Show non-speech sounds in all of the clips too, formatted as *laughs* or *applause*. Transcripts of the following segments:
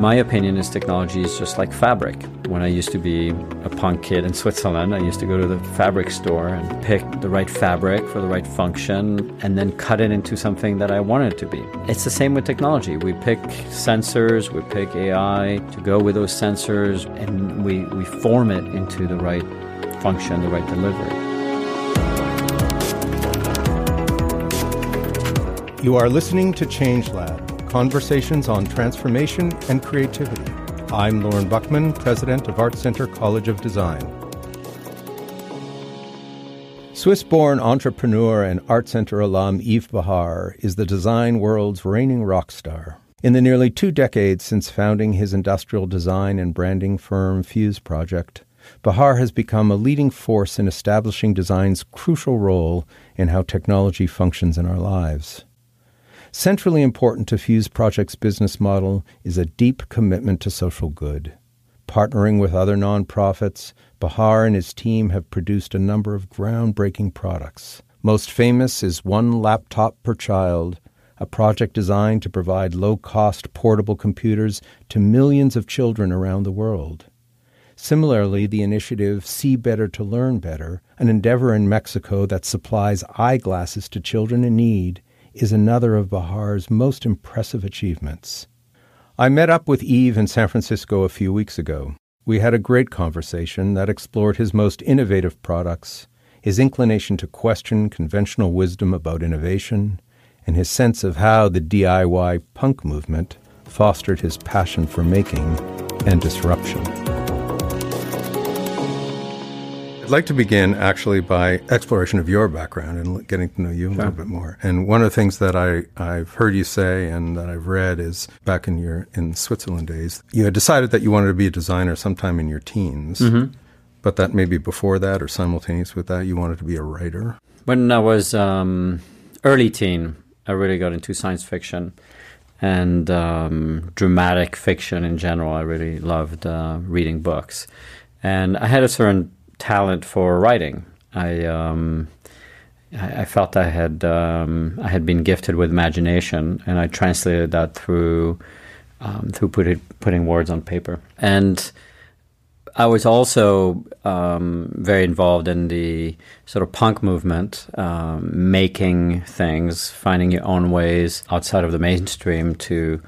My opinion is technology is just like fabric. When I used to be a punk kid in Switzerland, I used to go to the fabric store and pick the right fabric for the right function and then cut it into something that I wanted it to be. It's the same with technology. We pick sensors, we pick AI to go with those sensors, and we, we form it into the right function, the right delivery. You are listening to Change Lab conversations on transformation and creativity. I'm Lorne Buchman, president of Art Center College of Design. Swiss born entrepreneur and Art Center alum Yves Béhar is the design world's reigning rock star. In the nearly two decades since founding his industrial design and branding firm Fuse Project, Béhar has become a leading force in establishing design's crucial role in how technology functions in our lives. Centrally important to Fuse Project's business model is a deep commitment to social good. Partnering with other nonprofits, Béhar and his team have produced a number of groundbreaking products. Most famous is One Laptop Per Child, a project designed to provide low cost portable computers to millions of children around the world. Similarly, the initiative See Better to Learn Better, an endeavor in Mexico that supplies eyeglasses to children in need, is another of Béhar's most impressive achievements. I met up with Yves in San Francisco a few weeks ago. We had a great conversation that explored his most innovative products, his inclination to question conventional wisdom about innovation, and his sense of how the DIY punk movement fostered his passion for making and disruption. I'd like to begin actually by exploration of your background and getting to know you a sure. little bit more. And one of the things that I, I've heard you say and that I've read is back in your in Switzerland days, you had decided that you wanted to be a designer sometime in your teens, mm-hmm. but that maybe before that or simultaneous with that, you wanted to be a writer. When I was um, early teen, I really got into science fiction and um, dramatic fiction in general. I really loved uh, reading books. And I had a certain talent for writing. I um, I, felt I had um, I had been gifted with imagination, and I translated that through um, through put putting words on paper. And I was also um, very involved in the sort of punk movement, um, making things, finding your own ways outside of the mainstream to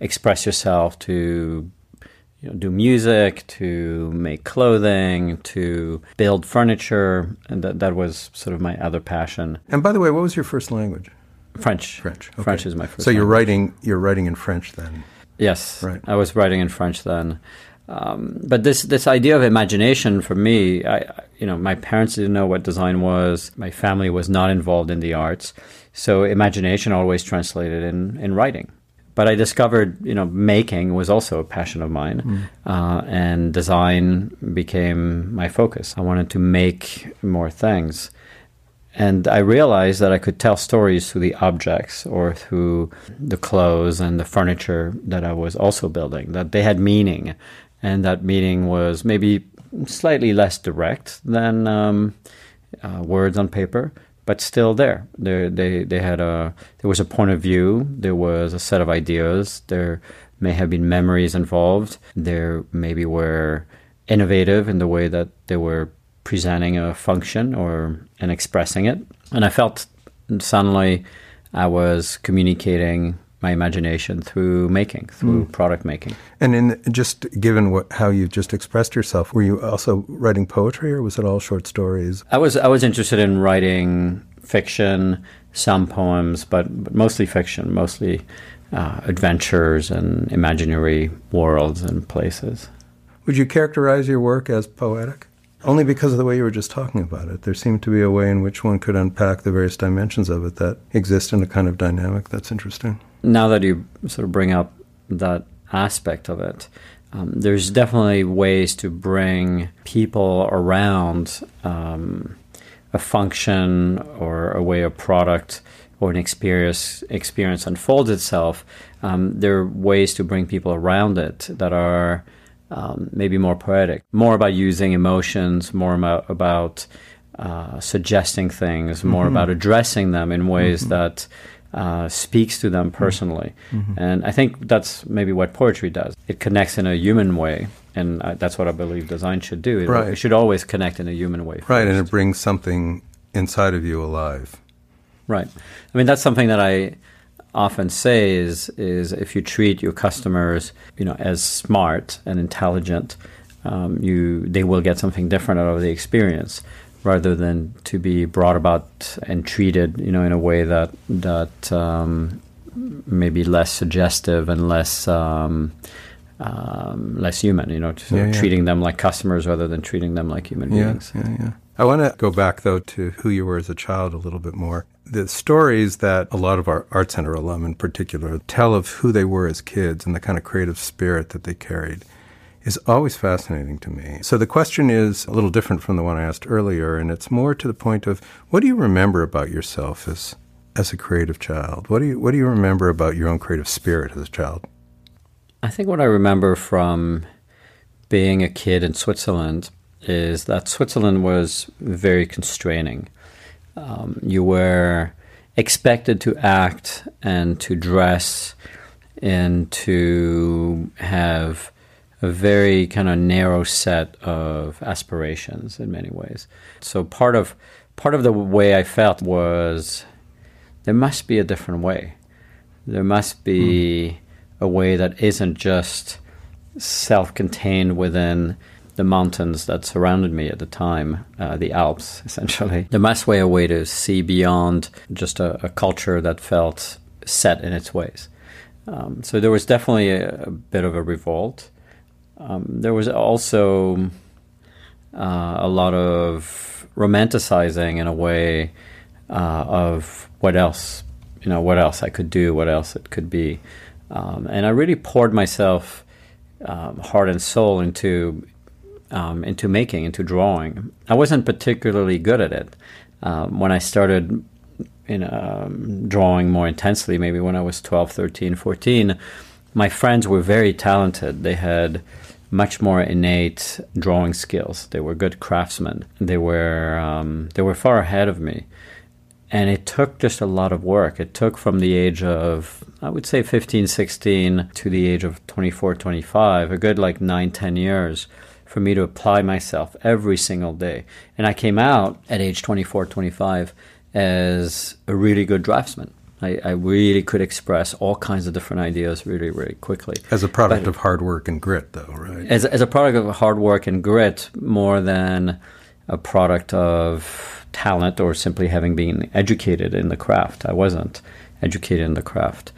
express yourself, to you know, do music, to make clothing, to build furniture, and that that was sort of my other passion. And by the way, what was your first language? French. French. Okay. French is my first. So you're language. writing you're writing in French then. Yes, right. I was writing in French then. Um, but this this idea of imagination for me, I, you know, my parents didn't know what design was. My family was not involved in the arts, so imagination always translated in in writing but I discovered, you know, making was also a passion of mine, mm. uh, and design became my focus. I wanted to make more things, and I realized that I could tell stories through the objects or through the clothes and the furniture that I was also building. That they had meaning, and that meaning was maybe slightly less direct than um, uh, words on paper, but still there. They they they had a there was a point of view. There was a set of ideas. There may have been memories involved. There maybe were innovative in the way that they were presenting a function or and expressing it. And I felt suddenly I was communicating my imagination through making, through mm. product making. And in just given what, how you just expressed yourself, were you also writing poetry, or was it all short stories? I was I was interested in writing fiction, some poems, but, but mostly fiction, mostly uh, adventures and imaginary worlds and places. Would you characterize your work as poetic? Only because of the way you were just talking about it. There seemed to be a way in which one could unpack the various dimensions of it that exist in a kind of dynamic that's interesting now that you sort of bring up that aspect of it, um, there's definitely ways to bring people around um, a function or a way a product or an experience experience unfolds itself. Um, there are ways to bring people around it that are um, maybe more poetic, more about using emotions, more about, about uh, suggesting things, more mm-hmm. about addressing them in ways mm-hmm. that uh, speaks to them personally. Mm-hmm. And I think that's maybe what poetry does. It connects in a human way. And I, that's what I believe design should do. It, right. it should always connect in a human way. First. Right, and it brings something inside of you alive. Right. I mean, that's something that I often say is is if you treat your customers, you know, as smart and intelligent, um, you they will get something different out of the experience rather than to be brought about and treated, you know, in a way that that um, maybe less suggestive and less um, um, less human. You know, yeah, yeah. treating them like customers rather than treating them like human yeah, beings. Yeah, yeah. I want to go back though to who you were as a child a little bit more. The stories that a lot of our Art Center alum in particular tell of who they were as kids and the kind of creative spirit that they carried is always fascinating to me. So the question is a little different from the one I asked earlier, and it's more to the point of what do you remember about yourself as as a creative child? What do you what do you remember about your own creative spirit as a child? I think what I remember from being a kid in Switzerland is that Switzerland was very constraining. Um, you were expected to act and to dress and to have a very kind of narrow set of aspirations in many ways. So part of part of the way I felt was there must be a different way. There must be mm. a way that isn't just self-contained within the mountains that surrounded me at the time, uh, the Alps, *laughs* essentially. There must be a way to see beyond just a, a culture that felt set in its ways. Um, so there was definitely a, a bit of a revolt. Um, there was also uh, a lot of romanticizing in a way uh, of what else, you know, what else I could do, what else it could be. Um, and I really poured myself um, heart and soul into um, into making, into drawing. I wasn't particularly good at it um, when I started in um, drawing more intensely. Maybe when I was 12, 13, 14, my friends were very talented. They had much more innate drawing skills. They were good craftsmen. They were um, they were far ahead of me, and it took just a lot of work. It took from the age of I would say 15, 16 to the age of 24, 25, a good like nine, 10 years for me to apply myself every single day. And I came out at age 24, 25 as a really good draftsman. I, I, really could express all kinds of different ideas really, really quickly. As a product but, of hard work and grit, though, right? As, as a product of hard work and grit, more than a product of talent or simply having been educated in the craft. I wasn't educated in the craft.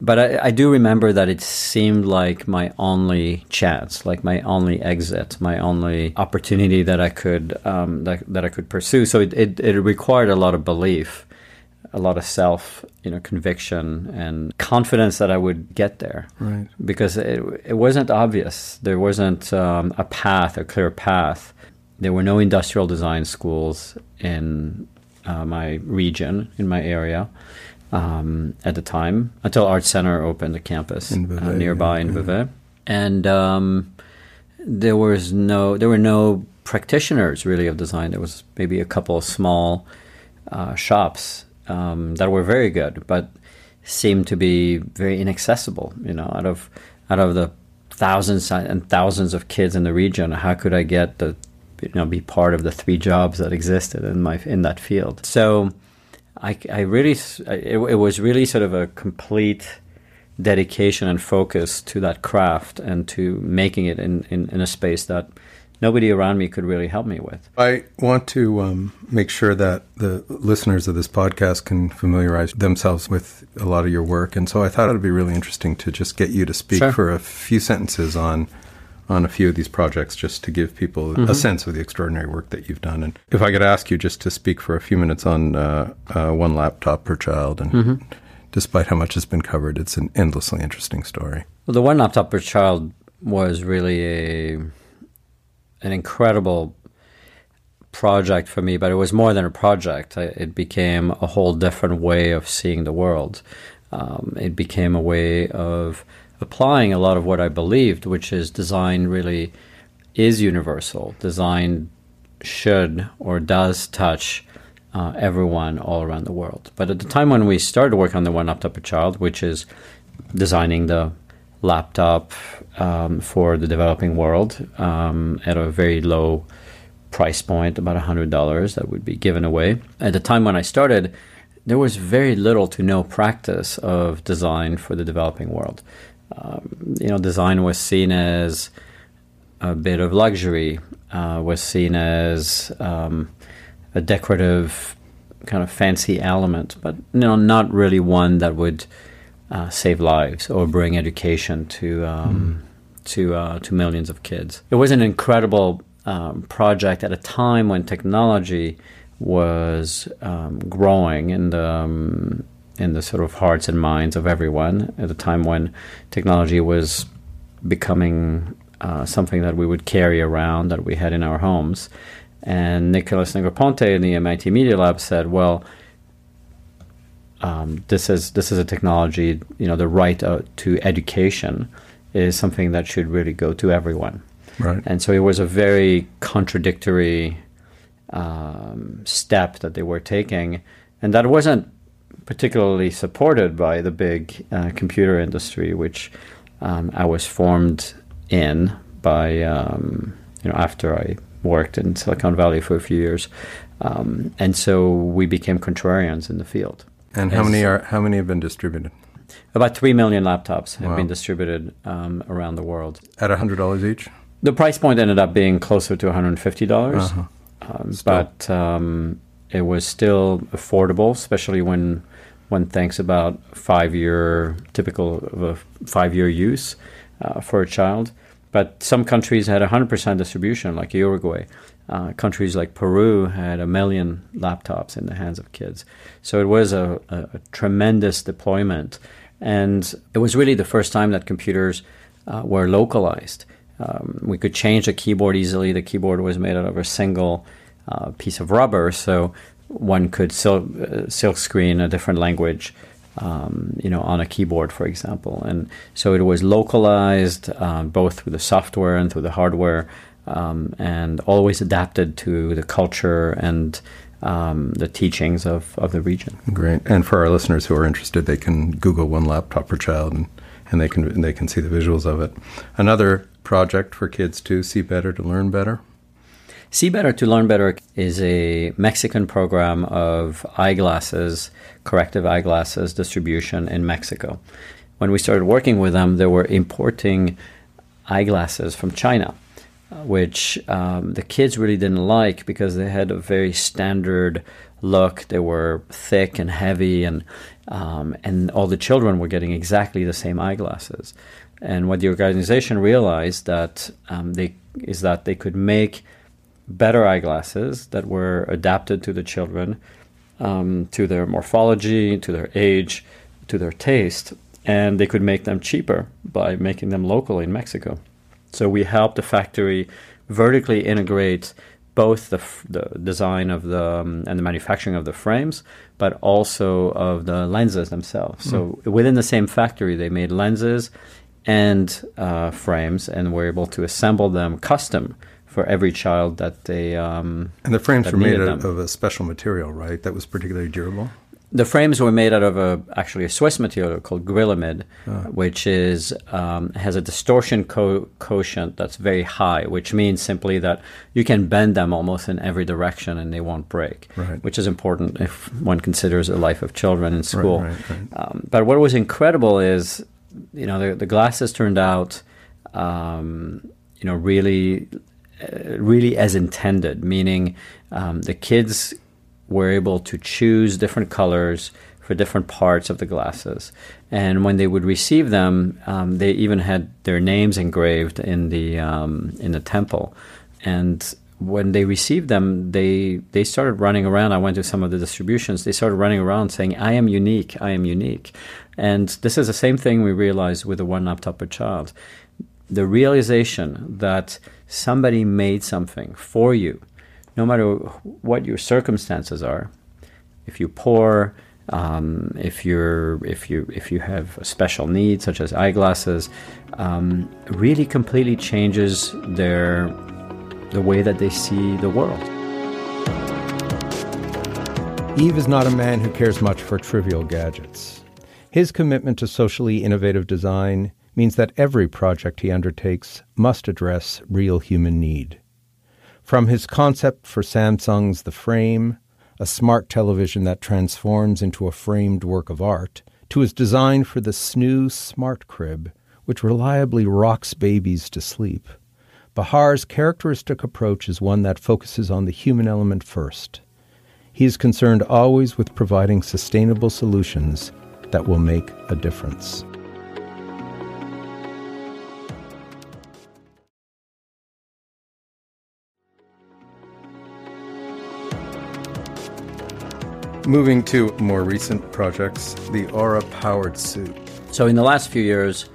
But I, I do remember that it seemed like my only chance, like my only exit, my only opportunity that I could um, that, that I could pursue. So it, it, it required a lot of belief a lot of self, you know, conviction and confidence that I would get there. Right. Because it, it wasn't obvious. There wasn't um, a path, a clear path. There were no industrial design schools in uh, my region, in my area. Um, at the time, until Art Center opened a campus in Vevey, uh, nearby yeah, in Vevey, yeah. and um, there was no, there were no practitioners really of design. There was maybe a couple of small uh, shops um, that were very good, but seemed to be very inaccessible. You know, out of out of the thousands and thousands of kids in the region, how could I get the you know be part of the three jobs that existed in my in that field? So, I, I really it, it was really sort of a complete dedication and focus to that craft and to making it in, in, in a space that nobody around me could really help me with. I want to um, make sure that the listeners of this podcast can familiarize themselves with a lot of your work, and so I thought it would be really interesting to just get you to speak sure. for a few sentences on on a few of these projects, just to give people mm-hmm. a sense of the extraordinary work that you've done. And if I could ask you just to speak for a few minutes on uh, uh, one laptop per child, and mm-hmm. despite how much has been covered, it's an endlessly interesting story. Well, the one laptop per child was really a an incredible project for me, but it was more than a project. It became a whole different way of seeing the world. Um, it became a way of applying a lot of what I believed, which is design really is universal. Design should or does touch uh, everyone all around the world. But at the time when we started working on the One Laptop Per Child, which is designing the laptop um, for the developing world um, at a very low price point, about $100 that would be given away. At the time when I started, there was very little to no practice of design for the developing world. Um, you know, design was seen as a bit of luxury, uh, was seen as um, a decorative kind of fancy element, but you know, not really one that would uh, save lives or bring education to um, mm. to uh, to millions of kids. It was an incredible um, project at a time when technology was um, growing in the um, in the sort of hearts and minds of everyone. At a time when technology was becoming uh, something that we would carry around that we had in our homes. And Nicholas Negroponte in the MIT Media Lab said, "Well, um, this is this is a technology. You know, the right uh, to education is something that should really go to everyone." Right. And so it was a very contradictory um, step that they were taking, and that wasn't particularly supported by the big uh, computer industry, which um, I was formed in by um, you know after I worked in Silicon Valley for a few years, um, and so we became contrarians in the field. And how many are how many have been distributed? About three million laptops have wow. been distributed um, around the world at hundred dollars each. The price point ended up being closer to one hundred and fifty dollars, uh-huh. Um, but um, it was still affordable, especially when one thinks about five year typical of a five year use uh, for a child. But some countries had 100% distribution, like Uruguay. Uh, countries like Peru had a million laptops in the hands of kids. So it was a, a, a tremendous deployment. And it was really the first time that computers uh, were localized. Um, we could change the keyboard easily. The keyboard was made out of a single uh, piece of rubber, so one could sil- uh, silk screen a different language um, you know, on a keyboard, for example. And so it was localized uh, both through the software and through the hardware, um, and always adapted to the culture and um, the teachings of, of the region. Great. And for our listeners who are interested, they can Google one laptop per child, and, and they can and they can see the visuals of it. Another project for kids to see better, to learn better. See Better to Learn Better is a Mexican program of eyeglasses, corrective eyeglasses distribution in Mexico. When we started working with them, they were importing eyeglasses from China, which um, the kids really didn't like because they had a very standard look. They were thick and heavy, and um, and all the children were getting exactly the same eyeglasses. And what the organization realized that um, they is that they could make better eyeglasses that were adapted to the children, um, to their morphology, to their age, to their taste, and they could make them cheaper by making them local in Mexico. So we helped the factory vertically integrate both the, f- the design of the um, and the manufacturing of the frames, but also of the lenses themselves. Mm. So hmm. within the same factory, they made lenses and uh, frames, and were able to assemble them custom for every child that they um, and the frames were made out of a special material, right? That was particularly durable. The frames were made out of a actually a Swiss material called Grilamid, uh. which is um, has a distortion co- quotient that's very high, which means simply that you can bend them almost in every direction and they won't break. Right. Which is important if one considers a life of children in school. Right, right, um, but what was incredible is, you know, the, the glasses turned out, um, you know, really uh, really as intended, meaning um, the kids were able to choose different colors for different parts of the glasses. And when they would receive them, um, they even had their names engraved in the um, in the temple. And when they received them, they they started running around. I went to some of the distributions. They started running around saying, "I am unique. I am unique." And this is the same thing we realized with the one laptop per child. The realization that somebody made something for you, no matter what your circumstances are. If you're poor, um, if you're if you if you have a special need such as eyeglasses, um, really completely changes their the way that they see the world. Yves is not a man who cares much for trivial gadgets. His commitment to socially innovative design means that every project he undertakes must address real human need. From his concept for Samsung's The Frame, a smart television that transforms into a framed work of art, to his design for the Snoo Smart Crib, which reliably rocks babies to sleep, Béhar's characteristic approach is one that focuses on the human element first. He is concerned always with providing sustainable solutions that will make a difference. Moving to more recent projects, the Aura powered suit. So, in the last few years,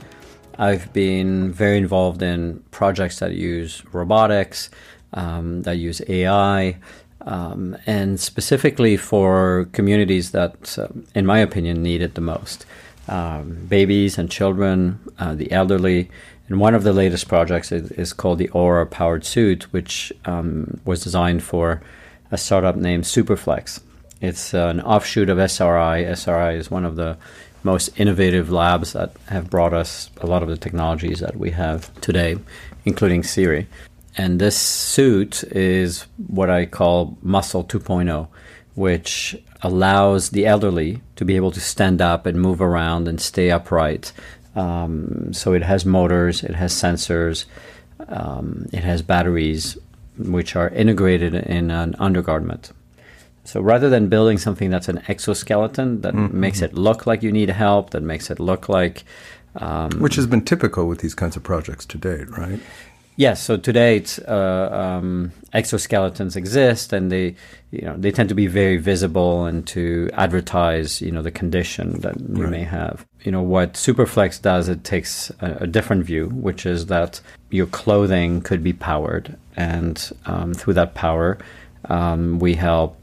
I've been very involved in projects that use robotics, um, that use AI, um, and specifically for communities that, uh, in my opinion, need it the most um, babies and children, uh, the elderly. And one of the latest projects is, is called the Aura Powered Suit, which um, was designed for a startup named Superflex. It's an offshoot of SRI. SRI is one of the most innovative labs that have brought us a lot of the technologies that we have today, including Siri. And this suit is what I call Muscle 2.0, which allows the elderly to be able to stand up and move around and stay upright. Um, so it has motors, it has sensors, um, it has batteries, which are integrated in an undergarment. So rather than building something that's an exoskeleton that mm-hmm. makes it look like you need help, that makes it look like. Um, Which has been typical with these kinds of projects to date, right? Yes. So to date, uh, um, exoskeletons exist, and they, you know, they tend to be very visible and to advertise, you know, the condition that you right. may have. You know, what Superflex does, it takes a, a, different view, which is that your clothing could be powered, and um, through that power, um, we help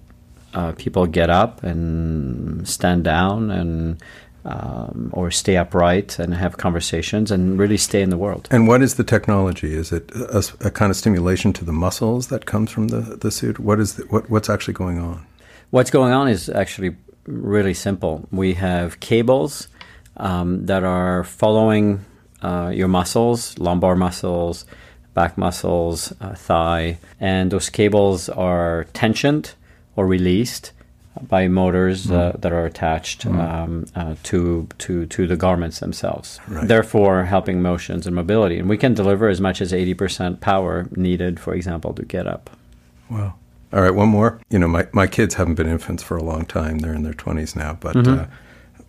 uh, people get up and stand down and um, or stay upright and have conversations and really stay in the world. And what is the technology? Is it a, a kind of stimulation to the muscles that comes from the, the suit? What is the, what, what's actually going on? What's going on is actually really simple. We have cables um, that are following uh, your muscles, lumbar muscles, back muscles, uh, thigh, and those cables are tensioned or released by motors uh, mm. that are attached mm. um, uh, to, to, to the garments themselves, right. therefore helping motions and mobility. And we can deliver as much as 80% power needed, for example, to get up. Wow. All right, one more. You know, my, my kids haven't been infants for a long time. They're in their 20s now, but mm-hmm. uh,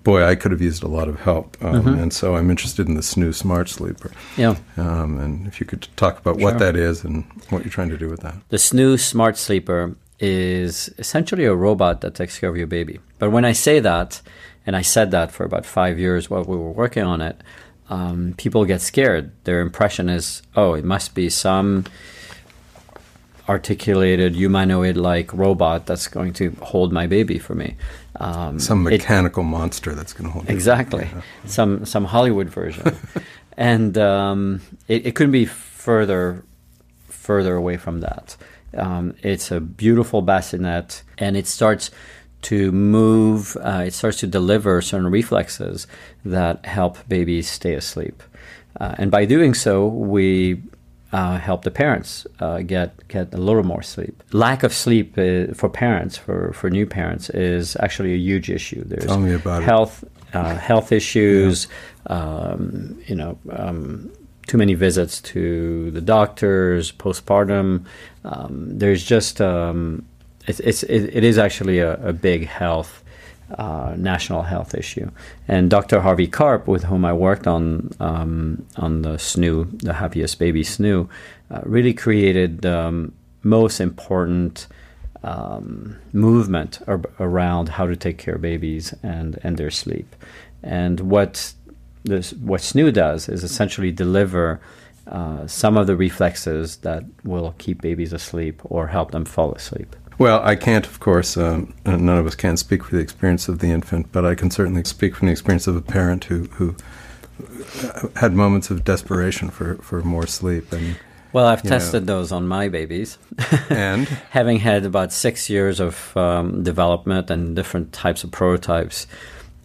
boy, I could have used a lot of help. Um, mm-hmm. And so I'm interested in the Snoo Smart Sleeper. Yeah. Um, and if you could talk about sure. what that is and what you're trying to do with that. The Snoo Smart Sleeper is essentially a robot that takes care of your baby. But when I say that, and I said that for about five years while we were working on it, um, people get scared. Their impression is, oh, it must be some articulated humanoid like robot that's going to hold my baby for me. Um, some mechanical it, monster that's going to hold it. exactly yeah. some some Hollywood version, *laughs* and um, it, it couldn't be further further away from that. Um, it's a beautiful bassinet, and it starts to move. Uh, it starts to deliver certain reflexes that help babies stay asleep. Uh, and by doing so, we uh, help the parents uh, get get a little more sleep. Lack of sleep uh, for parents, for, for new parents, is actually a huge issue. There's Tell me about health uh, health issues. Yeah. Um, you know. Um, too many visits to the doctors, postpartum. Um, there's just um, it's, it's it, it is actually a, a big health uh, national health issue. And Dr. Harvey Karp, with whom I worked on um, on the Snoo, the happiest baby Snoo, uh, really created the um, most important um, movement ar- around how to take care of babies and and their sleep. And what this, what Snoo does is essentially deliver uh, some of the reflexes that will keep babies asleep or help them fall asleep. Well, I can't, of course, um, none of us can speak for the experience of the infant, but I can certainly speak from the experience of a parent who, who had moments of desperation for, for more sleep. And Well, I've tested know. those on my babies. and? *laughs* Having had about six years of um, development and different types of prototypes,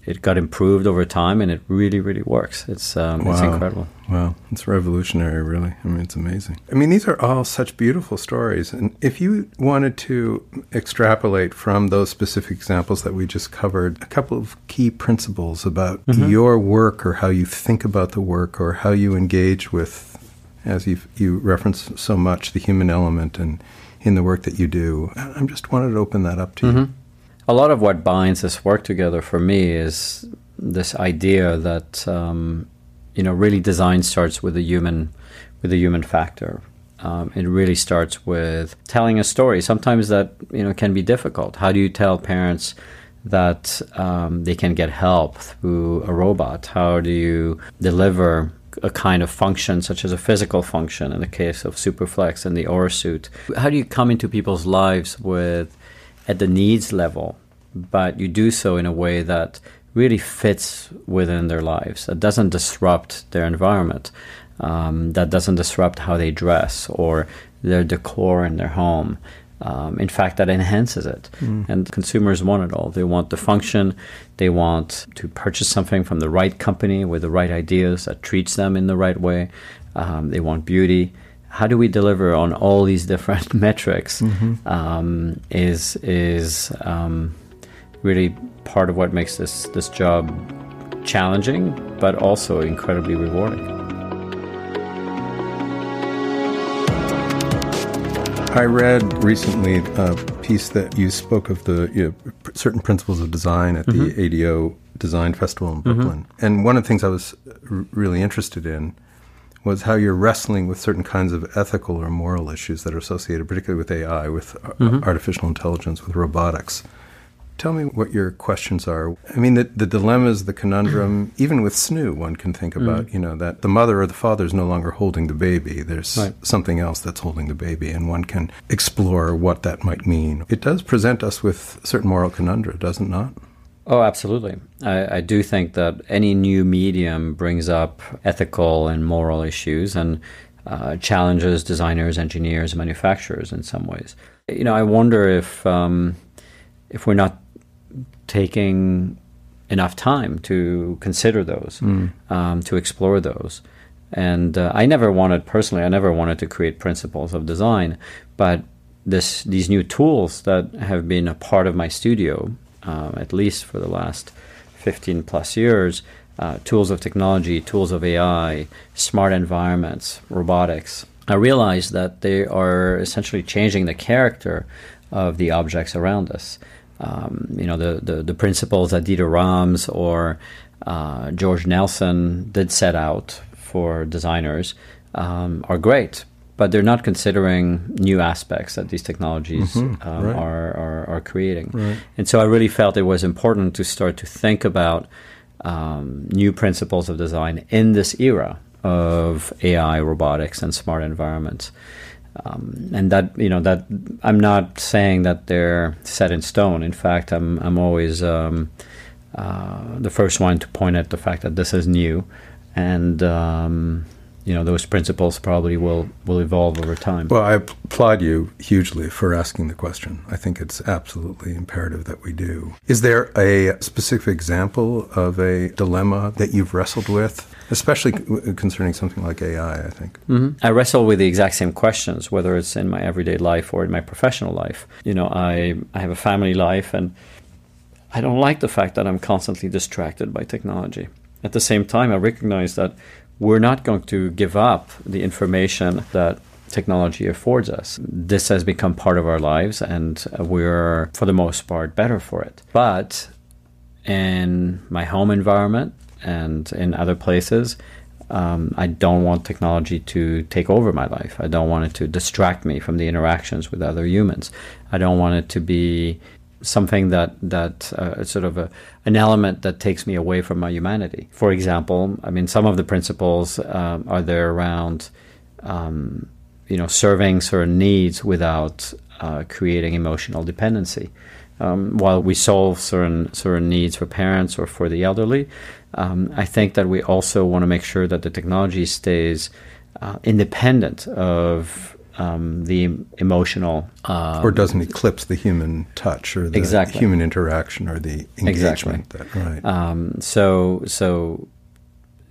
it got improved over time and it really, really works. It's, um, wow. it's incredible. Wow, it's revolutionary, really. I mean, it's amazing. I mean, these are all such beautiful stories. And if you wanted to extrapolate from those specific examples that we just covered, a couple of key principles about mm-hmm. your work or how you think about the work or how you engage with, as you you reference so much, the human element and in the work that you do, I just wanted to open that up to mm-hmm. you a lot of what binds this work together for me is this idea that um, you know really design starts with a human with a human factor. Um, it really starts with telling a story. Sometimes that you know can be difficult. How do you tell parents that um, they can get help through a robot? How do you deliver a kind of function, such as a physical function, in the case of Superflex and the Aura suit? How do you come into people's lives with at the needs level, but you do so in a way that really fits within their lives, that doesn't disrupt their environment, um, that doesn't disrupt how they dress or their decor in their home. Um, in fact, that enhances it. Mm. And consumers want it all. They want the function, they want to purchase something from the right company with the right ideas that treats them in the right way, um, they want beauty how do we deliver on all these different *laughs* metrics mm-hmm. um, is is um, really part of what makes this this job challenging, but also incredibly rewarding. I read recently a piece that you spoke of the you know, certain principles of design at mm-hmm. the ADO Design Festival in Brooklyn, mm-hmm. and one of the things I was r- really interested in was how you're wrestling with certain kinds of ethical or moral issues that are associated, particularly with AI, with mm-hmm. artificial intelligence, with robotics. Tell me what your questions are. I mean, the, the dilemmas, the conundrum, *clears throat* even with Snoo, one can think about, mm. you know, that the mother or the father is no longer holding the baby. There's right. something else that's holding the baby, and one can explore what that might mean. It does present us with certain moral conundrum, does it not? Oh, absolutely. I, I, do think that any new medium brings up ethical and moral issues and uh, challenges designers, engineers, manufacturers in some ways. You know, I wonder if um, if we're not taking enough time to consider those, mm. um, to explore those. And uh, I never wanted personally, I never wanted to create principles of design, but this these new tools that have been a part of my studio um, at least for the last 15 plus years, uh, tools of technology, tools of AI, smart environments, robotics, I realized that they are essentially changing the character of the objects around us. Um, you know, the, the, the, principles that Dieter Rams or uh, George Nelson did set out for designers um, are great, but they're not considering new aspects that these technologies mm-hmm, um, right. are, are, are, creating. Right. And so I really felt it was important to start to think about um, new principles of design in this era of AI, robotics, and smart environments. Um, and that you know that I'm not saying that they're set in stone. In fact, I'm I'm always um, uh, the first one to point at the fact that this is new, and um, you know those principles probably will will evolve over time. Well, I applaud you hugely for asking the question. I think it's absolutely imperative that we do. Is there a specific example of a dilemma that you've wrestled with? Especially concerning something like AI, I think. Mm-hmm. I wrestle with the exact same questions, whether it's in my everyday life or in my professional life. You know, I, I have a family life and I don't like the fact that I'm constantly distracted by technology. At the same time, I recognize that we're not going to give up the information that technology affords us. This has become part of our lives, and we're, for the most part, better for it. But in my home environment and in other places, um, I don't want technology to take over my life. I don't want it to distract me from the interactions with other humans. I don't want it to be something that that uh, sort of a, an element that takes me away from my humanity. For example, I mean, some of the principles um, are there around, um, you know, serving certain needs without uh, creating emotional dependency. Um, while we solve certain certain needs for parents or for the elderly, um, I think that we also want to make sure that the technology stays uh, independent of um, the emotional. Uh, or doesn't eclipse the human touch or the exactly. human interaction or the engagement. Exactly. That, right. Um, so so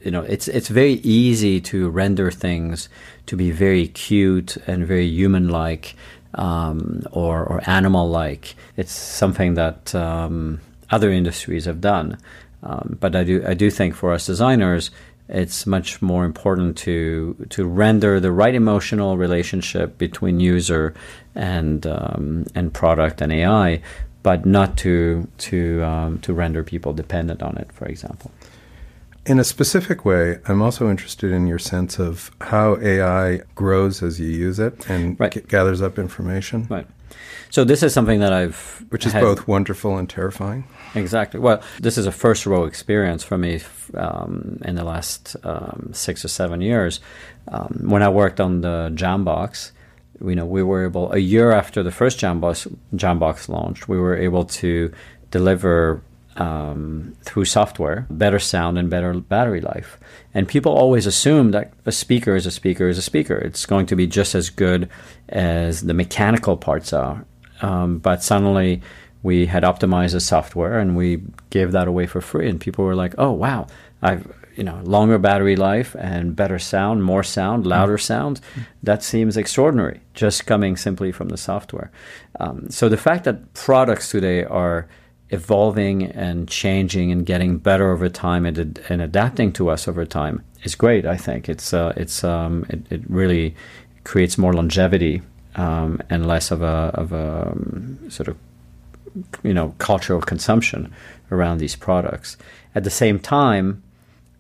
you know it's it's very easy to render things to be very cute and very human like um, or or animal like. It's something that um, other industries have done. Um, but I do I do think for us designers, it's much more important to to render the right emotional relationship between user and um, and product and AI, but not to to um, to render people dependent on it, for example. In a specific way, I'm also interested in your sense of how AI grows as you use it and Right. g- gathers up information, Right. So this is something that I've which is had- both wonderful and terrifying. Exactly. Well, this is a first row experience for me um, in the last um, six or seven years. Um, when I worked on the Jambox, you know, we were able a year after the first Jambox Jambox launched, we were able to deliver um, through software better sound and better battery life. And people always assume that a speaker is a speaker is a speaker. It's going to be just as good as the mechanical parts are. Um, but suddenly we had optimized the software and we gave that away for free. And people were like oh wow. I've you know longer battery life and better sound more sound louder sound. That seems extraordinary just coming simply from the software. Um, so the fact that products today are evolving and changing and getting better over time and, ad- and adapting to us over time is great i think. It's uh, it's um, it, it really creates more longevity um, and less of a of a um, sort of you know cultural consumption around these products. At the same time,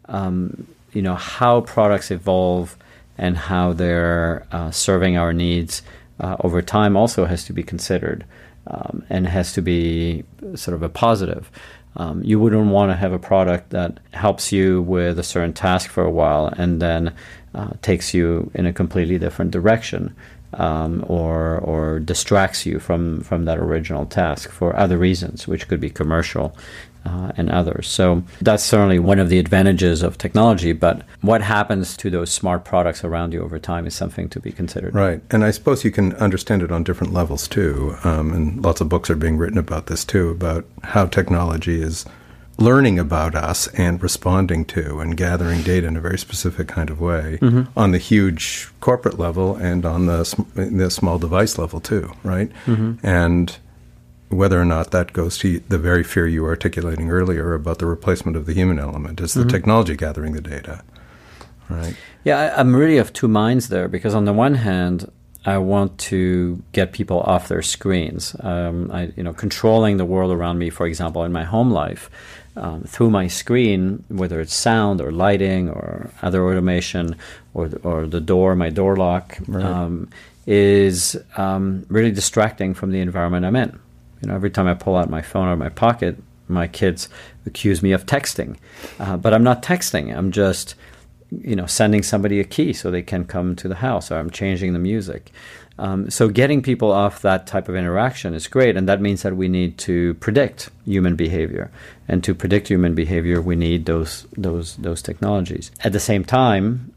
um, you know how products evolve and how they're uh, serving our needs uh, over time also has to be considered um, and has to be sort of a positive. Um, you wouldn't want to have a product that helps you with a certain task for a while and then uh, takes you in a completely different direction um, or or distracts you from from that original task for other reasons, which could be commercial uh, and others. So that's certainly one of the advantages of technology. But what happens to those smart products around you over time is something to be considered. Right. And I suppose you can understand it on different levels too. Um, and lots of books are being written about this too, about how technology is learning about us and responding to and gathering data in a very specific kind of way mm-hmm. on the huge corporate level and on the, sm- the small device level too, right? Mm-hmm. And whether or not that goes to the very fear you were articulating earlier about the replacement of the human element is the mm-hmm. technology gathering the data, right? Yeah, I, I'm really of two minds there because on the one hand, I want to get people off their screens. Um, I, you know, controlling the world around me, for example, in my home life, um, through my screen, whether it's sound or lighting or other automation or the, or the door, my door lock, um, is um, really distracting from the environment I'm in. You know, every time I pull out my phone out of my pocket, my kids accuse me of texting, uh, but I'm not texting. I'm just you know, sending somebody a key so they can come to the house, or I'm changing the music. Um, so getting people off that type of interaction is great, and that means that we need to predict human behavior, and to predict human behavior, we need those those those technologies. At the same time,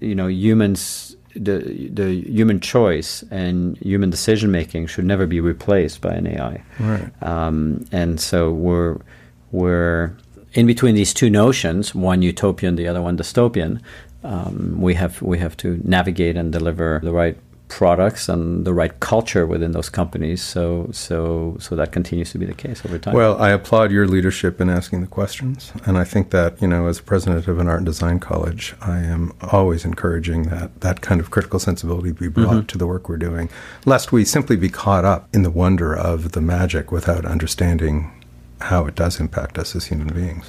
you know, humans. The, the human choice and human decision making should never be replaced by an AI, Right. um, and so we're we're in between these two notions, one utopian, the other one dystopian. Um, we have we have to navigate and deliver the right products and the right culture within those companies. So so so that continues to be the case over time. Well, I applaud your leadership in asking the questions. And I think that, you know, as president of an art and design college, I am always encouraging that that kind of critical sensibility be brought mm-hmm. to the work we're doing, lest we simply be caught up in the wonder of the magic without understanding how it does impact us as human beings.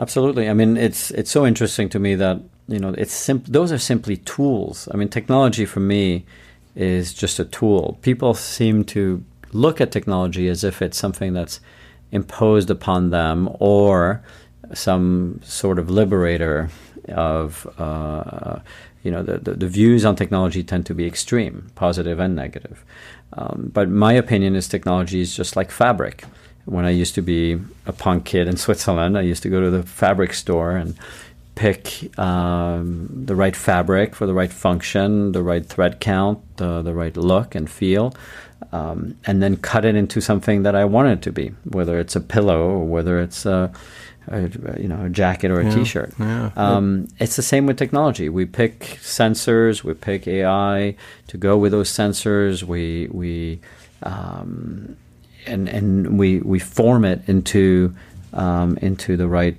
Absolutely. I mean, it's it's so interesting to me that you know it's sim- those are simply tools. I mean, technology for me is just a tool. People seem to look at technology as if it's something that's imposed upon them or some sort of liberator of uh, you know the, the, the views on technology tend to be extreme, positive and negative. Um, but my opinion is technology is just like fabric when I used to be a punk kid in *laughs* Switzerland, I used to go to the fabric store and pick um, the right fabric for the right function, the right thread count, uh, the right look and feel, um, and then cut it into something that I want it to be, whether it's a pillow or whether it's a, a you know a jacket or a Yeah, shirt yeah. Um, it's the same with technology. We pick sensors, we pick AI to go with those sensors. We we um, and and we we form it into um, into the right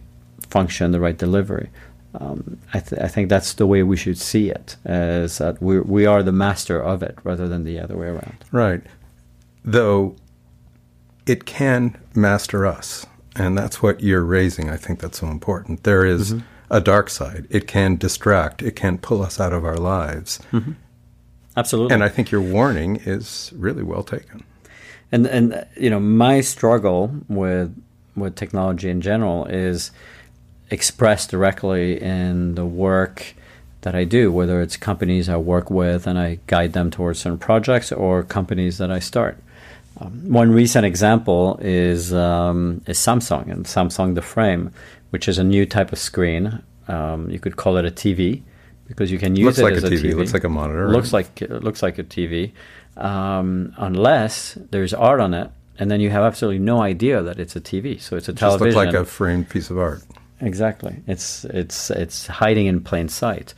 function, the right delivery. Um, I, th- I think that's the way we should see it, is that we we are the master of it rather than the other way around. Right. Though it can master us. And that's what you're raising. I think that's so important. There is a dark side. It can distract, it can pull us out of our lives. Absolutely. And I think your warning is really well taken. and and you know my struggle with with technology in general is expressed directly in the work that I do, whether it's companies I work with and I guide them towards certain projects, or companies that I start. Um, one recent example is um, is Samsung and Samsung the Frame, which is a new type of screen. Um, you could call it a TV because you can use Looks it like as a a TV, TV. looks like a monitor, Looks like it looks like a TV, um, unless there's art on it, and then you have absolutely no idea that it's a TV. So it's a Just television. looks like a framed piece of art. Exactly. It's it's it's hiding in plain sight.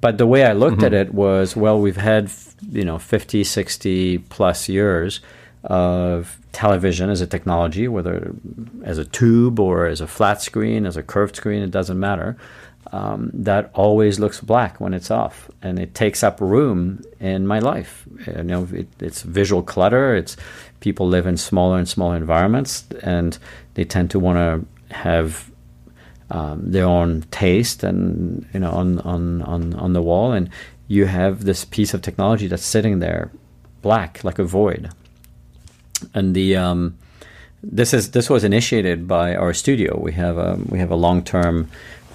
But the way I looked at Mm-hmm. it was, well, we've had, you know, 50, 60 plus years of television as a technology, whether as a tube or as a flat screen, as a curved screen, it doesn't matter. Um, that always looks black when it's off, and it takes up room in my life. You know, it, it's visual clutter. It's people live in smaller and smaller environments, and they tend to want to have um, their own taste and you know on, on on on the wall. And you have this piece of technology that's sitting there black like a void. And the um, this is this was initiated by our studio. We have a we have a long term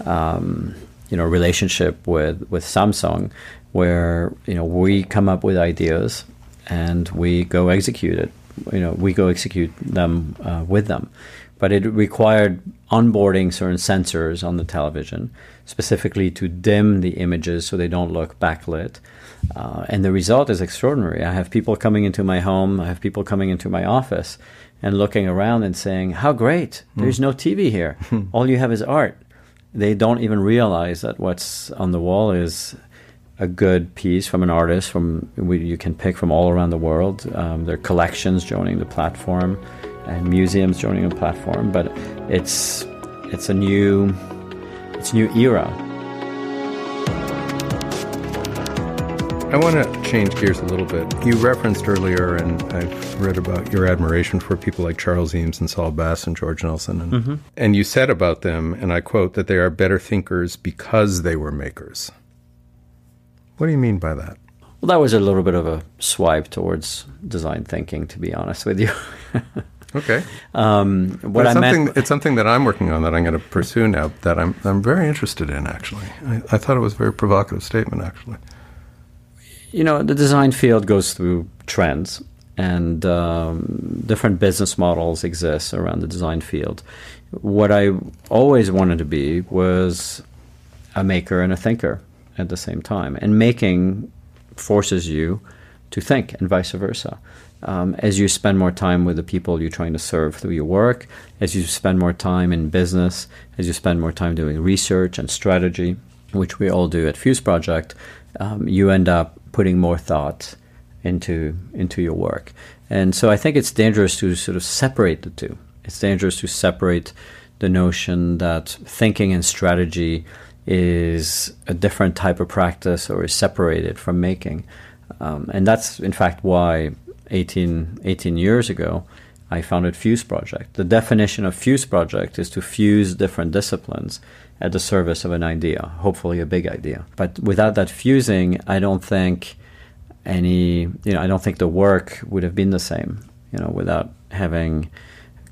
um, you know relationship with with Samsung where you know we come up with ideas and we go execute it. You know we go execute them uh, with them but it required onboarding certain sensors on the television specifically to dim the images so they don't look backlit. Uh, and the result is extraordinary. I have people coming into my home i have people coming into my office and looking around and saying how great. There's no tv here. *laughs* All you have is art. They don't even realize that what's on the wall is a good piece from an artist from you can pick from all around the world. Um, there are collections joining the platform and museums joining a platform, but it's it's a new it's a new era. I want to change gears a little bit. You referenced earlier, and I've read about your admiration for people like Charles Eames and Saul Bass and George Nelson. And, mm-hmm. and you said about them, and I quote, that they are better thinkers because they were makers. What do you mean by that? Well, that was a little bit of a swipe towards design thinking, to be honest with you. *laughs* Okay. um, what it's, I something, meant, it's something that I'm working on that I'm going to pursue now that I'm, I'm very interested in, actually. I, I thought it was a very provocative statement, actually. you know, the design field goes through trends, and um, different business models exist around the design field. What I always wanted to be was a maker and a thinker at the same time, and making forces you to think, and vice versa. Um, as you spend more time with the people you're trying to serve through your work, as you spend more time in business, as you spend more time doing research and strategy, which we all do at Fuse Project, um, you end up putting more thought into into your work. And so I think it's dangerous to sort of separate the two. It's dangerous to separate the notion that thinking and strategy is a different type of practice or is separated from making. Um, and that's, in fact, why 18, 18 years ago I founded Fuse Project. The definition of Fuse Project is to fuse different disciplines at the service of an idea, hopefully a big idea. But without that fusing, I don't think any, you know, I don't think the work would have been the same, you know, without having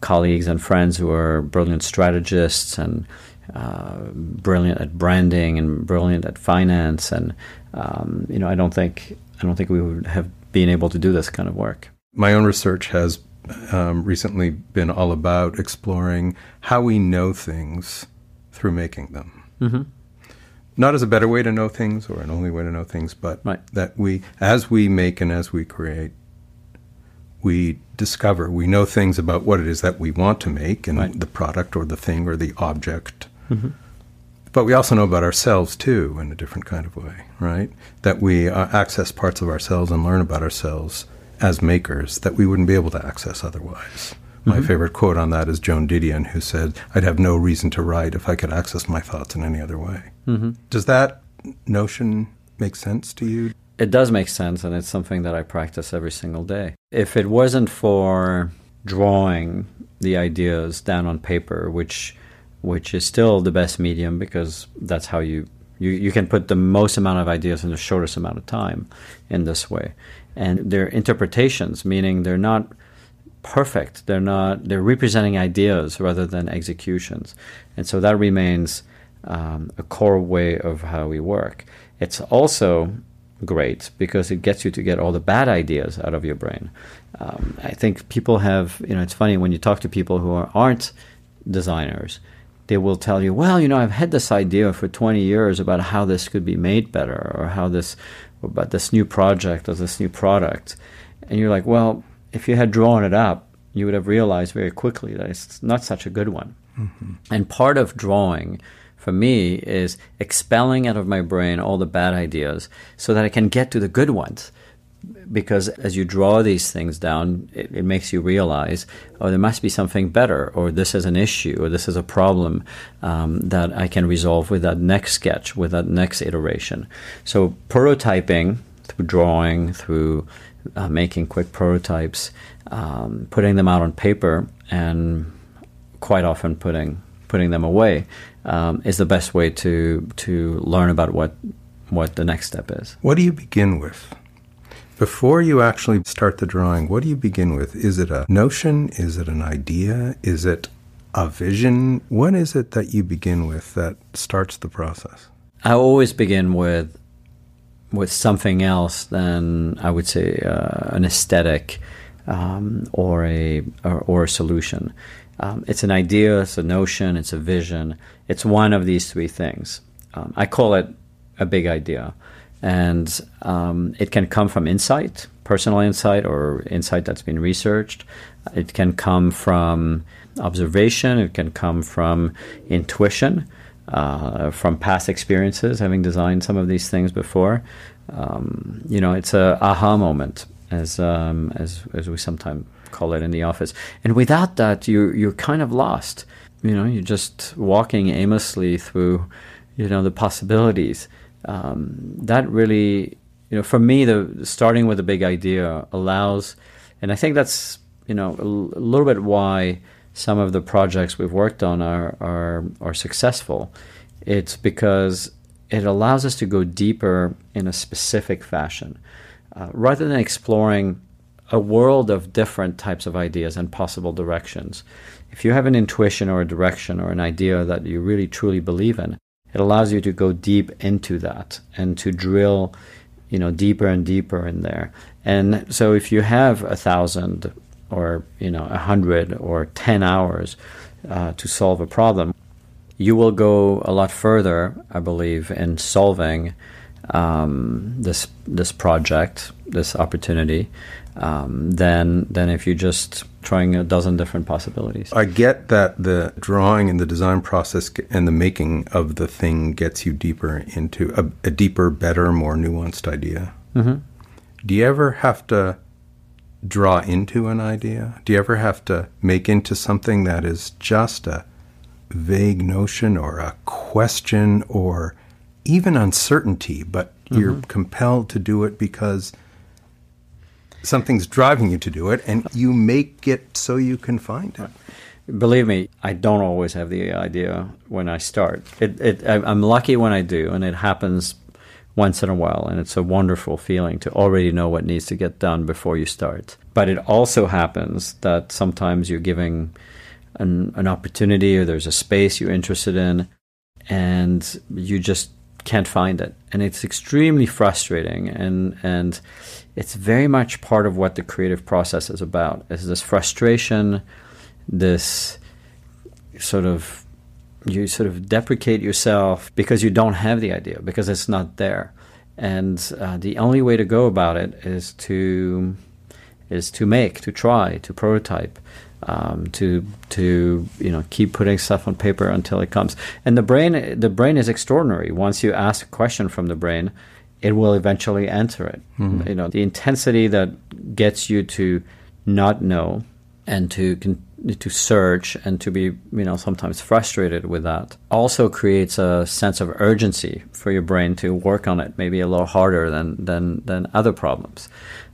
colleagues and friends who are brilliant strategists and uh, brilliant at branding and brilliant at finance. And, um, you know, I don't think, I don't think we would have been able to do this kind of work. My own research has um, recently been all about exploring how we know things through making them. Mm-hmm. not as a better way to know things or an only way to know things, but Right. that we, as we make and as we create, we discover, we know things about what it is that we want to make and Right. the product or the thing or the object. But we also know about ourselves too in a different kind of way, right? That we uh, access parts of ourselves and learn about ourselves as makers that we wouldn't be able to access otherwise. My favorite quote on that is Joan Didion, who said, I'd have no reason to write if I could access my thoughts in any other way. Mm-hmm. Does that notion make sense to you? It does make sense, and it's something that I practice every single day. If it wasn't for drawing the ideas down on paper, which which is still the best medium because that's how you, you, you can put the most amount of ideas in the shortest amount of time in this way. And they're interpretations, meaning they're not perfect. They're not. They're representing ideas rather than executions, and so that remains um, a core way of how we work. It's also great because it gets you to get all the bad ideas out of your brain. Um, I think people have. You know, it's funny when you talk to people who are, aren't designers. They will tell you, well, you know, I've had this idea for 20 years about how this could be made better, or how this, about this new project or this new product, and you're like, well, if you had drawn it up, you would have realized very quickly that it's not such a good one. Mm-hmm. And part of drawing for me is expelling out of my brain all the bad ideas so that I can get to the good ones. Because as you draw these things down, it, it makes you realize, oh, there must be something better, or this is an issue, or this is a problem um, that I can resolve with that next sketch, with that next iteration. So, prototyping through drawing, through uh, making quick prototypes, um, putting them out on paper, and quite often putting putting them away um, is the best way to to learn about what what the next step is. What do you begin with? Before you actually start the drawing, what do you begin with? Is it a notion? Is it an idea? Is it a vision? What is it that you begin with that starts the process? I always begin with with something else than I would say uh, an aesthetic um, or a or, or a solution. Um, it's an idea, it's a notion, it's a vision. It's one of these three things. Um, I call it a big idea, and um, it can come from insight, personal insight, or insight that's been researched. It can come from observation. It can come from intuition uh, from past experiences, having designed some of these things before. Um, you know, it's a aha moment, as um, as as we sometimes call it in the office. And without that, you you're kind of lost. You know, you're just walking aimlessly through, you know, the possibilities. Um, that really, you know, for me, the starting with a big idea allows, and I think that's you know a, little bit why some of the projects we've worked on are are, are successful. It's because it allows us to go deeper in a specific fashion, uh, rather than exploring a world of different types of ideas and possible directions. If you have an intuition or a direction or an idea that you really truly believe in, it allows you to go deep into that and to drill, you know, deeper and deeper in there. And so if you have a thousand or you know a hundred or ten hours uh, to solve a problem, you will go a lot further, I believe, in solving um, this this project, this opportunity, um, than than if you're just trying a dozen different possibilities. I get that the drawing and the design process and the making of the thing gets you deeper into a, a deeper, better, more nuanced idea. Mhm. Do you ever have to draw into an idea? Do you ever have to make into something that is just a vague notion or a question or even uncertainty, but you're compelled to do it because something's driving you to do it and you make it so you can find it? Believe me, I don't always have the idea when I start. It, it, I'm lucky when I do, and it happens once in a while, and it's a wonderful feeling to already know what needs to get done before you start. But it also happens that sometimes you're giving an, an opportunity or there's a space you're interested in, and you just can't find it, and it's extremely frustrating, and and it's very much part of what the creative process is about. Is this frustration, this sort of you sort of deprecate yourself because you don't have the idea because it's not there and uh, the only way to go about it is to is to make to try to prototype um, to to you know keep putting stuff on paper until it comes and the brain the brain is extraordinary once you ask a question from the brain it will eventually answer it mm-hmm. you know the intensity that gets you to not know and to con- to search and to be you know sometimes frustrated with that also creates a sense of urgency for your brain to work on it maybe a little harder than than than other problems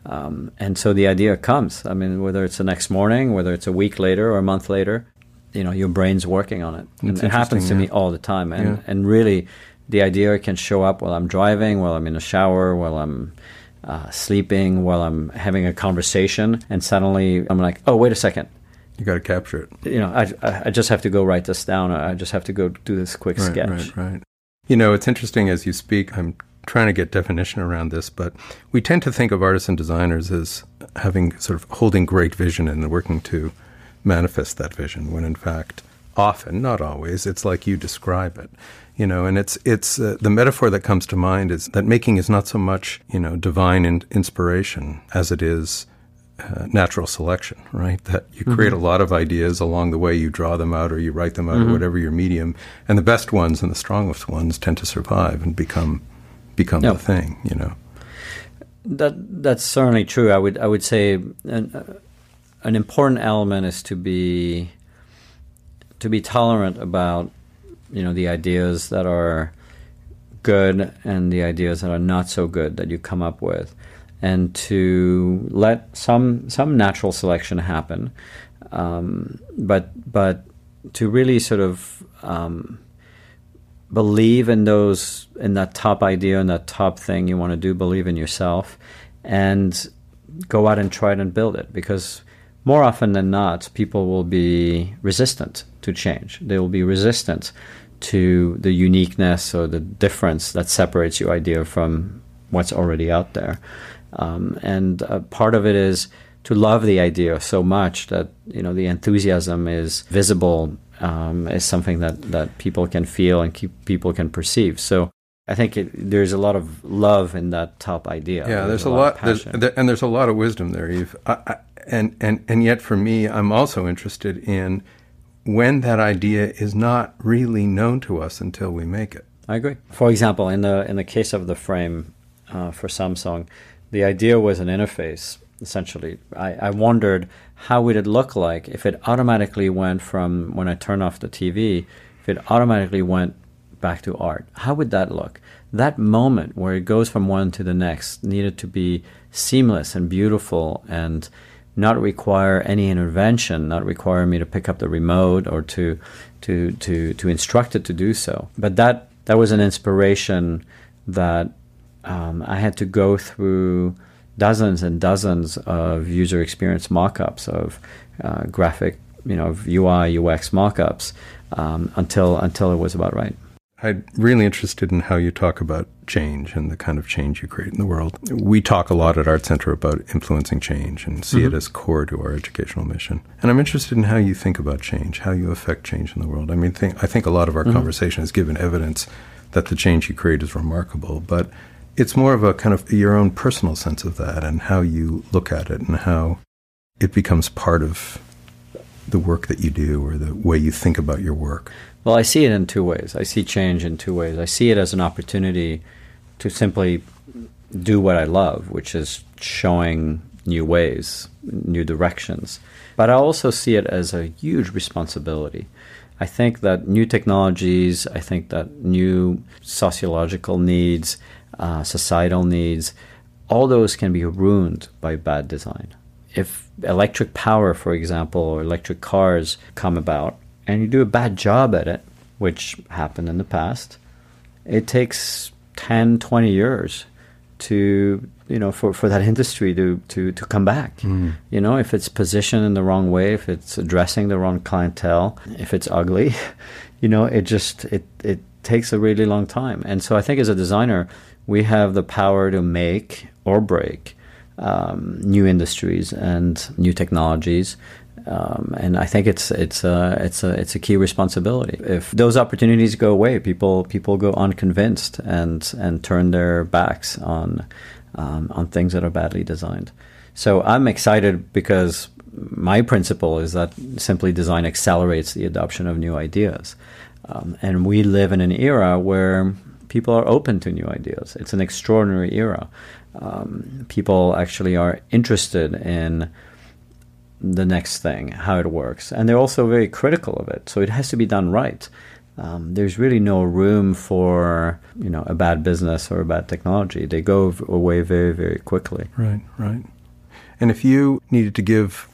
um, and so the idea comes i mean whether it's the next morning whether it's a week later or a month later you know your brain's working on it and it happens to yeah. me all the time and yeah. and really the idea can show up while i'm driving while i'm in the shower while i'm uh, sleeping while I'm having a conversation, and suddenly I'm like, oh, wait a second. You got to capture it. You know, I, I just have to go write this down. I just have to go do this quick right, sketch. Right, right. You know, it's interesting as you speak. I'm trying to get definition around this, but we tend to think of artists and designers as having sort of holding great vision and working to manifest that vision, when in fact, often, not always, it's like you describe it. You know, and it's it's uh, the metaphor that comes to mind is that making is not so much you know divine in- inspiration as it is uh, natural selection, right? That you create mm-hmm. a lot of ideas along the way, you draw them out or you write them out mm-hmm. or whatever your medium, and the best ones and the strongest ones tend to survive and become become the thing, you know. That that's certainly true. I would I would say an, uh, an important element is to be to be tolerant about you know the ideas that are good and the ideas that are not so good that you come up with and to let some some natural selection happen, um, but but to really sort of um, believe in those in that top idea and that top thing you want to do. Believe in yourself, and go out and try it and build it because more often than not, people will be resistant to change. They will be resistant to the uniqueness or the difference that separates your idea from what's already out there. Um, and uh, part of it is to love the idea so much that you know the enthusiasm is visible, um, is something that that people can feel and keep, people can perceive. So I think it, there's a lot of love in that top idea. Yeah, there's, there's a, a, lot, there's, there, and there's a lot of wisdom there, Yves. I, I, and and and yet, for me, I'm also interested in when that idea is not really known to us until we make it. I agree. For example, in the in the case of the frame uh, for Samsung, the idea was an interface essentially. I, I wondered how would it look like if it automatically went from when I turn off the TV, if it automatically went back to art. How would that look? That moment where it goes from one to the next needed to be seamless and beautiful and not require any intervention, not require me to pick up the remote or to to to to instruct it to do so. But that that was an inspiration that um, I had to go through dozens and dozens of user experience mockups of uh, graphic, you know, UI UX mockups um, until until it was about right. I'm really interested in how you talk about change and the kind of change you create in the world. We talk a lot at Art Center about influencing change and see mm-hmm. it as core to our educational mission. And I'm interested in how you think about change, how you affect change in the world. I mean, think, I think a lot of our mm-hmm. conversation has given evidence that the change you create is remarkable, but it's more of a kind of your own personal sense of that and how you look at it and how it becomes part of the work that you do or the way you think about your work. Well, I see it in two ways. I see change in two ways. I see it as an opportunity to simply do what I love, which is showing new ways, new directions. But I also see it as a huge responsibility. I think that new technologies, I think that new sociological needs, uh, societal needs, all those can be ruined by bad design. If electric power, for example, or electric cars come about, and you do a bad job at it, which happened in the past, it takes 10, 20 years to you know for, for that industry to, to, to come back mm. you know if it's positioned in the wrong way if it's addressing the wrong clientele if it's ugly *laughs* you know it just it it takes a really long time and so i think as a designer we have the power to make or break um, new industries and new technologies Um, and I think it's it's a it's a it's a key responsibility. If those opportunities go away, people people go unconvinced and and turn their backs on um, on things that are badly designed. So I'm excited because my principle is that simply design accelerates the adoption of new ideas, um, and we live in an era where people are open to new ideas. It's an extraordinary era. Um, people actually are interested in the next thing, how it works. And they're also very critical of it. So it has to be done right. Um, there's really no room for you know a bad business or a bad technology. They go away very very quickly. Right, right. And if you needed to give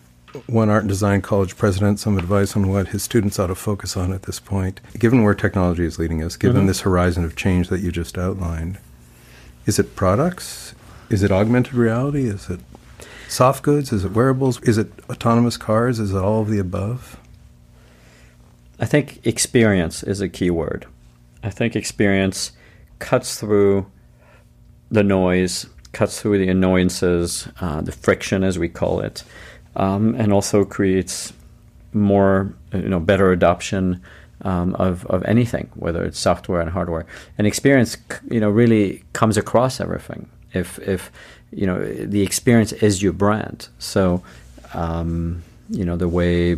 one art and design college president some advice on what his students ought to focus on at this point, given where technology is leading us, given mm-hmm. this horizon of change that you just outlined, is it products? Is it augmented reality? Is it soft goods? Is it wearables? Is it autonomous cars? Is it all of the above? I think experience is a key word. I think experience cuts through the noise, cuts through the annoyances, uh, the friction, as we call it, um, and also creates more, you know, better adoption um, of of anything, whether it's software and hardware. And experience, you know, really comes across everything. If if you know the experience is your brand. So um, you know the way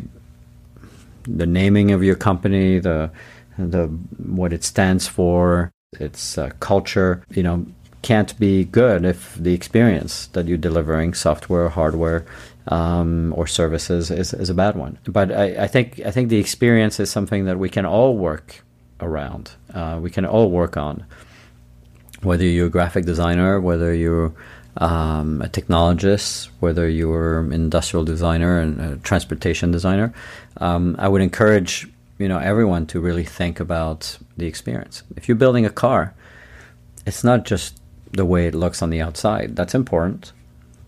the naming of your company, the the what it stands for, its uh, culture, you know, can't be good if the experience that you're delivering, software, hardware, um, or services, is, is a bad one. But I, I, think I think the experience is something that we can all work around. Uh, we can all work on. Whether you're a graphic designer, whether you're um, a technologist, whether you're an industrial designer and a transportation designer, um, I would encourage you know everyone to really think about the experience. If you're building a car, it's not just the way it looks on the outside. That's important.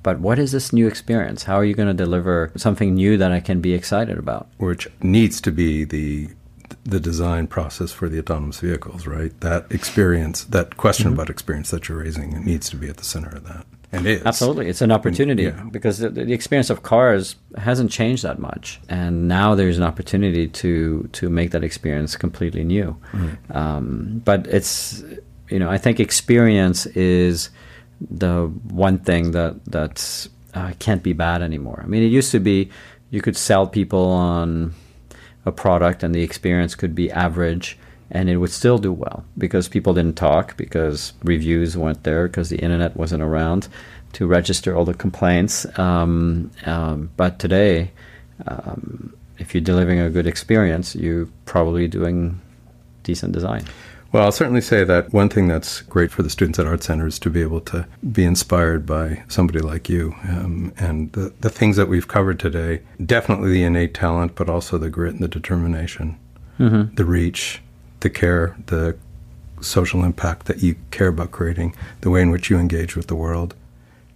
But what is this new experience? How are you going to deliver something new that I can be excited about? Which needs to be the the design process for the autonomous vehicles, right? That experience, that question mm-hmm. about experience that you're raising, needs to be at the center of that. And it is. Absolutely. It's an opportunity yeah. because the, the, experience of cars hasn't changed that much. And now there's an opportunity to, to make that experience completely new. Mm-hmm. Um, but it's, you know, I think experience is the one thing that, that uh, can't be bad anymore. I mean, it used to be you could sell people on a product and the experience could be average and it would still do well because people didn't talk because reviews weren't there because the internet wasn't around to register all the complaints. Um, um, but today um, if you're delivering a good experience you're probably doing decent design well, I'll certainly say that one thing that's great for the students at Art Center is to be able to be inspired by somebody like you. Um, and the, the things that we've covered today definitely the innate talent, but also the grit and the determination, mm-hmm. the reach, the care, the social impact that you care about creating, the way in which you engage with the world,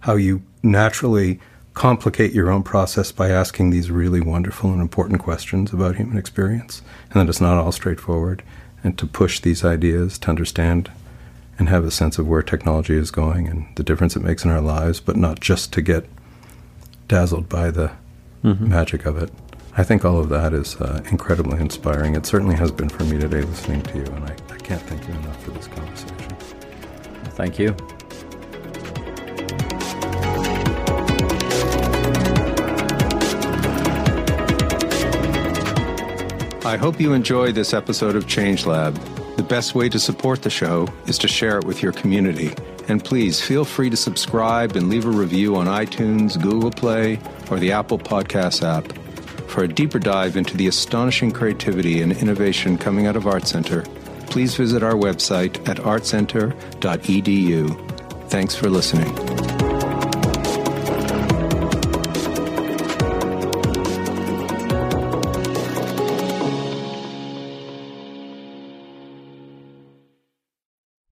how you naturally complicate your own process by asking these really wonderful and important questions about human experience, and that it's not all straightforward and to push these ideas, to understand and have a sense of where technology is going and the difference it makes in our lives, but not just to get dazzled by the mm-hmm. magic of it. I think all of that is uh, incredibly inspiring. It certainly has been for me today listening to you, and I, I can't thank you enough for this conversation. Thank you. I hope you enjoyed this episode of Change Lab. The best way to support the show is to share it with your community. And please feel free to subscribe and leave a review on iTunes, Google Play, or the Apple Podcasts app. For a deeper dive into the astonishing creativity and innovation coming out of Art Center, please visit our website at artcenter.edu. Thanks for listening.